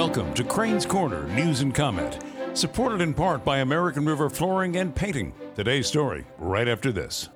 Welcome to Crane's Corner News and Comment, supported in part by American River Flooring and Painting. Today's story, right after this.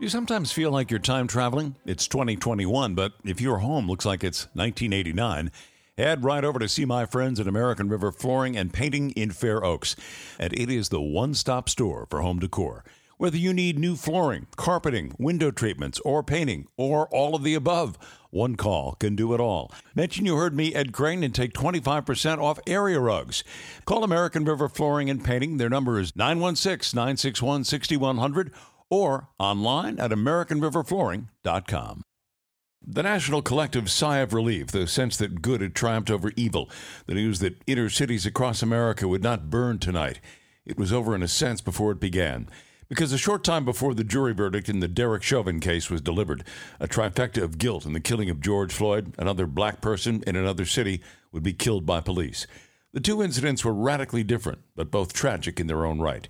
You sometimes feel like you're time traveling? It's 2021, but if your home looks like it's 1989, head right over to see my friends at American River Flooring and Painting in Fair Oaks. And it is the one stop store for home decor. Whether you need new flooring, carpeting, window treatments, or painting, or all of the above, one call can do it all. Mention you heard me, Ed Crane, and take 25% off area rugs. Call American River Flooring and Painting. Their number is 916 961 6100 or online at AmericanRiverFlooring.com. The national collective sigh of relief, the sense that good had triumphed over evil, the news that inner cities across America would not burn tonight. It was over in a sense before it began. Because a short time before the jury verdict in the Derek Chauvin case was delivered, a trifecta of guilt in the killing of George Floyd, another black person in another city, would be killed by police. The two incidents were radically different, but both tragic in their own right.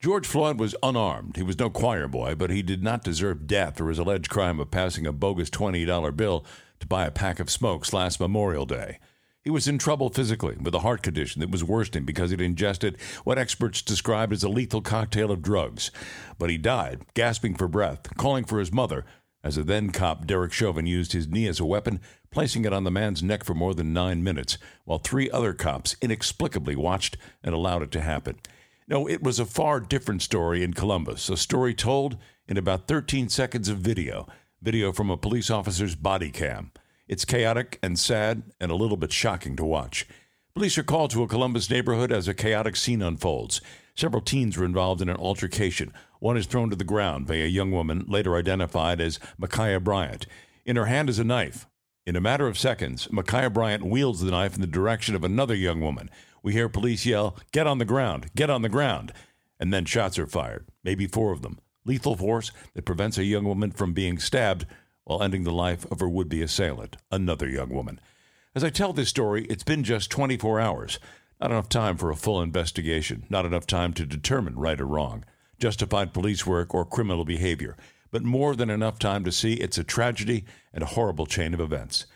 George Floyd was unarmed. He was no choir boy, but he did not deserve death for his alleged crime of passing a bogus $20 bill to buy a pack of smokes last Memorial Day. He was in trouble physically with a heart condition that was worsening because he'd ingested what experts described as a lethal cocktail of drugs. But he died, gasping for breath, calling for his mother, as a then cop, Derek Chauvin, used his knee as a weapon, placing it on the man's neck for more than nine minutes, while three other cops inexplicably watched and allowed it to happen. No, it was a far different story in Columbus, a story told in about 13 seconds of video, video from a police officer's body cam. It's chaotic and sad and a little bit shocking to watch. Police are called to a Columbus neighborhood as a chaotic scene unfolds. Several teens were involved in an altercation. One is thrown to the ground by a young woman, later identified as Ma'Khia Bryant. In her hand is a knife. In a matter of seconds, Ma'Khia Bryant wields the knife in the direction of another young woman. We hear police yell, Get on the ground! Get on the ground! And then shots are fired, maybe four of them. Lethal force that prevents a young woman from being stabbed while ending the life of her would be assailant, another young woman. As I tell this story, it's been just 24 hours. Not enough time for a full investigation, not enough time to determine right or wrong, justified police work, or criminal behavior, but more than enough time to see it's a tragedy and a horrible chain of events.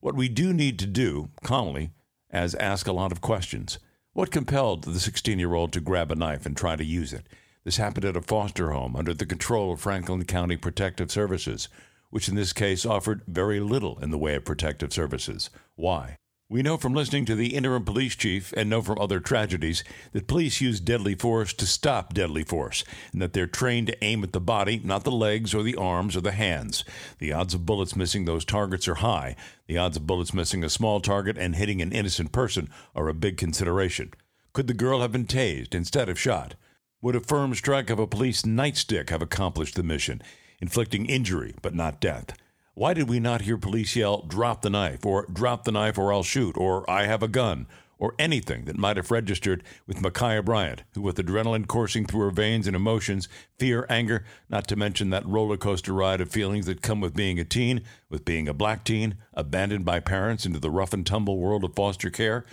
What we do need to do, calmly, as ask a lot of questions. What compelled the 16 year old to grab a knife and try to use it? This happened at a foster home under the control of Franklin County Protective Services which in this case offered very little in the way of protective services. Why? We know from listening to the interim police chief and know from other tragedies that police use deadly force to stop deadly force, and that they're trained to aim at the body, not the legs or the arms or the hands. The odds of bullets missing those targets are high. The odds of bullets missing a small target and hitting an innocent person are a big consideration. Could the girl have been tased instead of shot? Would a firm strike of a police nightstick have accomplished the mission? Inflicting injury but not death. Why did we not hear police yell, drop the knife, or drop the knife or I'll shoot, or I have a gun, or anything that might have registered with Ma'Khia Bryant, who, with adrenaline coursing through her veins and emotions, fear, anger, not to mention that roller coaster ride of feelings that come with being a teen, with being a black teen, abandoned by parents into the rough and tumble world of foster care,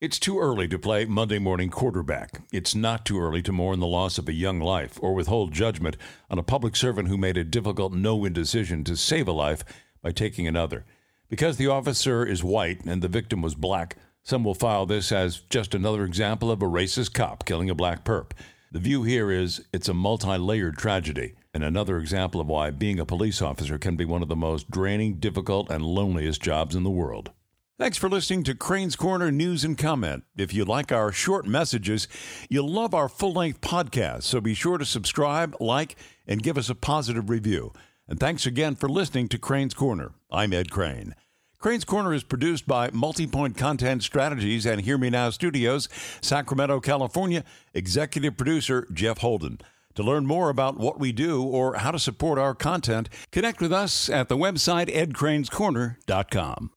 it's too early to play Monday morning quarterback. It's not too early to mourn the loss of a young life or withhold judgment on a public servant who made a difficult no win decision to save a life by taking another. Because the officer is white and the victim was black, some will file this as just another example of a racist cop killing a black perp. The view here is it's a multi layered tragedy and another example of why being a police officer can be one of the most draining, difficult, and loneliest jobs in the world. Thanks for listening to Crane's Corner News and Comment. If you like our short messages, you'll love our full length podcast, so be sure to subscribe, like, and give us a positive review. And thanks again for listening to Crane's Corner. I'm Ed Crane. Crane's Corner is produced by Multipoint Content Strategies and Hear Me Now Studios, Sacramento, California. Executive producer Jeff Holden. To learn more about what we do or how to support our content, connect with us at the website edcranescorner.com.